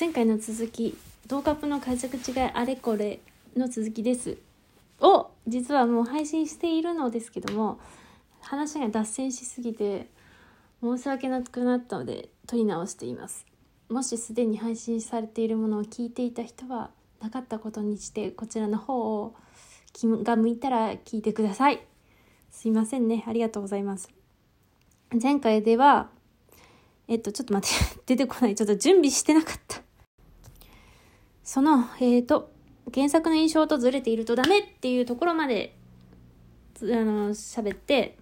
前回の続き動画アップの解釈違いあれこれの続きです。を実はもう配信しているのですけども話が脱線しすぎて申し訳なくなったので撮り直しています。もしすでに配信されているものを聞いていた人はなかったことにしてこちらの方を気が向いたら聞いてください。すいませんね。ありがとうございます。前回ではえっとちょっと待って。出てこない。ちょっと準備してなかった。そのえっ、と原作の印象とずれているとダメっていうところまであの喋って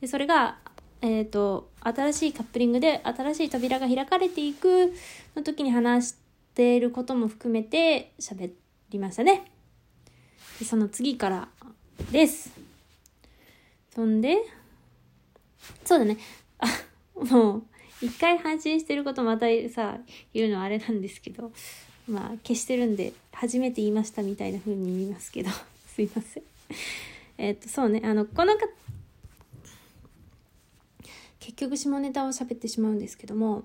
でそれがえっ、と新しいカップリングで新しい扉が開かれていくの時に話していることも含めて喋りましたね。でその次からです。そんでそうだね。あ もう一回配信してることまたさ言うのはあれなんですけど。まあ消してるんで初めて言いましたみたいな風に言いますけど。すいません。えっとそうね。あのこのか結局下ネタを喋ってしまうんですけども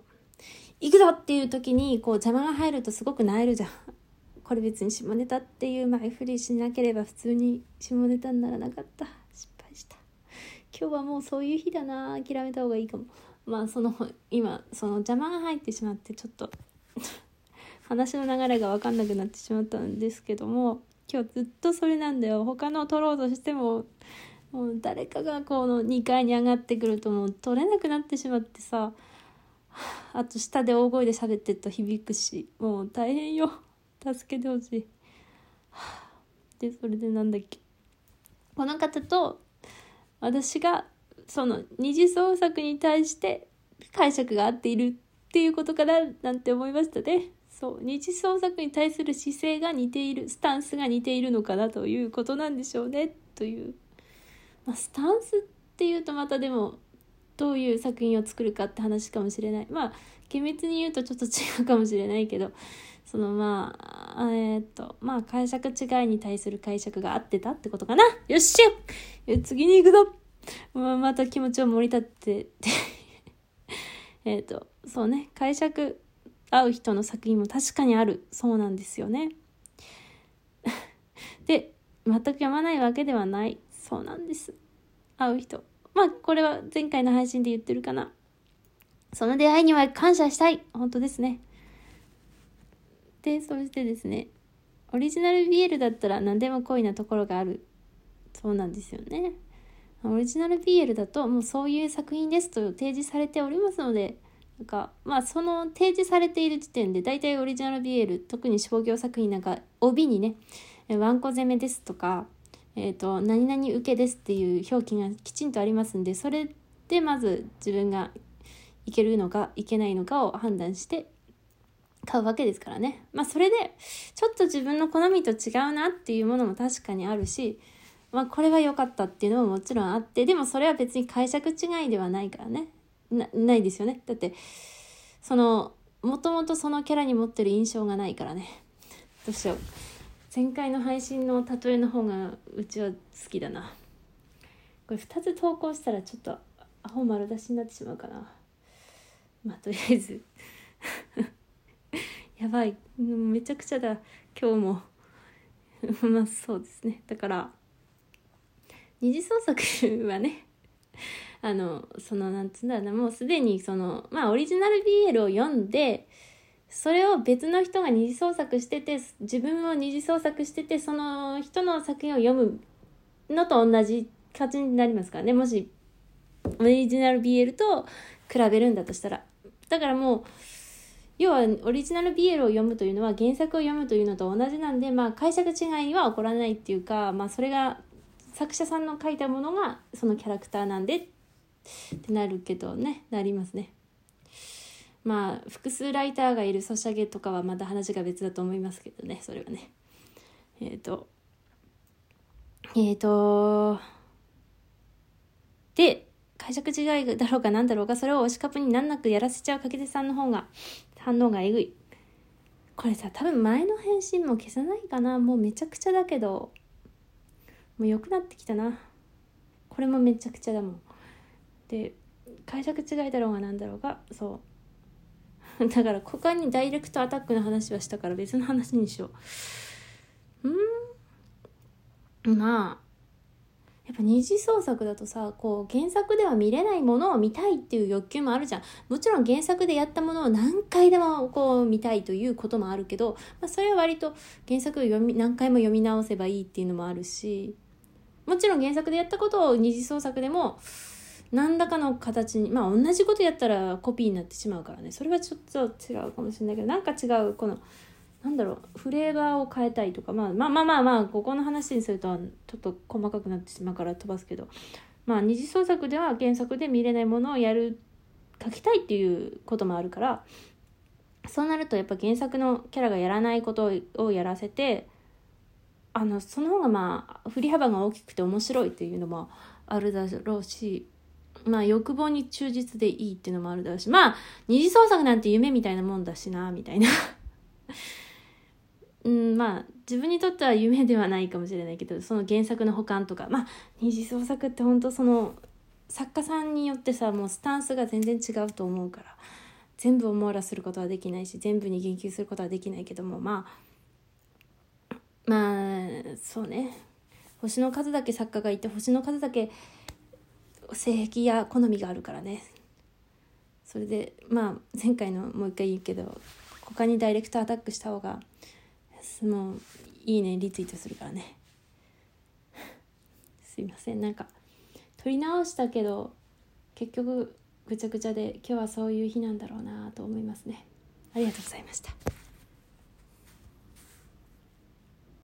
行くぞっていう時にこう邪魔が入るとすごく萎えるじゃん。これ別に下ネタっていう前振りしなければ普通に下ネタにならなかった。失敗した。今日はもうそういう日だな。諦めた方がいいかも。まあその今その邪魔が入ってしまってちょっと話の流れが分かんなくなってしまったんですけども今日ずっとそれなんだよ。他の撮ろうとしてももう誰かがこの2階に上がってくるともう撮れなくなってしまってさあと下で大声で喋ってると響くしもう大変よ。助けてほしい。でそれでなんだっけ。この方と私がその二次創作に対して解釈が合っているっていうことかななんて思いましたね。そう二次創作に対する姿勢が似ているスタンスが似ているのかなということなんでしょうねという、まあ、スタンスっていうとまたでもどういう作品を作るかって話かもしれない。まあ厳密に言うとちょっと違うかもしれないけどそのまあえー、っとまあ解釈違いに対する解釈が合ってたってことかな。よっしゃ!次に行くぞ!ままた気持ちを盛り立って。えっとそうね解釈合う人の作品も確かにある。そうなんですよね。で全く読まないわけではない。そうなんです。合う人。まあこれは前回の配信で言ってるかな。その出会いには感謝したい。本当ですね。でそしてですねオリジナル BL だったら何でも恋なところがある。そうなんですよね。オリジナル BL だともうそういう作品ですと提示されておりますのでなんかまあその提示されている時点で大体オリジナル BL 特に商業作品なんか帯にねワンコ攻めですとか、えーと、何々受けですっていう表記がきちんとありますんでそれでまず自分がいけるのかいけないのかを判断して買うわけですからね。まあそれでちょっと自分の好みと違うなっていうものも確かにあるしまあこれは良かったっていうのももちろんあってでもそれは別に解釈違いではないからね。なないですよね。だってそのもともとそのキャラに持ってる印象がないからね。どうしよう。前回の配信の例えの方がうちは好きだな。これ2つ投稿したらちょっとアホ丸出しになってしまうかな。まあとりあえず。やばい。めちゃくちゃだ。今日も。まあそうですね。だから二次創作はねあのそのなんつうんだろうなもうすでにそのまあオリジナル BL を読んでそれを別の人が二次創作してて自分も二次創作しててその人の作品を読むのと同じ感じになりますからねもしオリジナル BL と比べるんだとしたらだからもう要はオリジナル BL を読むというのは原作を読むというのと同じなんで、まあ、解釈違いは起こらないっていうか、まあ、それが作者さんの書いたものがそのキャラクターなんでってなるけどねなりますね。まあ複数ライターがいるソシャゲとかはまた話が別だと思いますけどねそれはね。えっ、ー、とえっ、ー、とで解釈違いだろうかなんだろうかそれを推しカップに難なくやらせちゃうかけてさんの方が反応がえぐい。これさ多分前の返信も消さないかな。もうめちゃくちゃだけどもう良くなってきたな。これもめちゃくちゃだもん。で解釈違いだろうがなんだろうがそう。だから他にダイレクトアタックの話はしたから別の話にしよう。うん？まあやっぱ二次創作だとさこう原作では見れないものを見たいっていう欲求もあるじゃん。もちろん原作でやったものを何回でもこう見たいということもあるけど、まあ、それは割と原作を読み何回も読み直せばいいっていうのもあるしもちろん原作でやったことを二次創作でも何らかの形にまあ同じことやったらコピーになってしまうからね。それはちょっと違うかもしれないけどなんか違うこのなんだろうフレーバーを変えたいとか、まあ、まあまあまあまあここの話にするとちょっと細かくなってしまうから飛ばすけどまあ二次創作では原作で見れないものをやる書きたいっていうこともあるからそうなるとやっぱ原作のキャラがやらないことをやらせてあのその方がまあ振り幅が大きくて面白いっていうのもあるだろうしまあ欲望に忠実でいいっていうのもあるだろうしまあ二次創作なんて夢みたいなもんだしなみたいな。うんまあ自分にとっては夢ではないかもしれないけどその原作の保管とか。まあ二次創作って本当その作家さんによってさもうスタンスが全然違うと思うから全部を網羅することはできないし全部に言及することはできないけどもまあまあそうね。星の数だけ作家がいて星の数だけ性癖や好みがあるからね。それでまあ前回のもう一回言うけど他にダイレクトアタックした方がもういいねリツイートするからね。すいません。なんか撮り直したけど結局ぐちゃぐちゃで今日はそういう日なんだろうなと思いますね。ありがとうございました。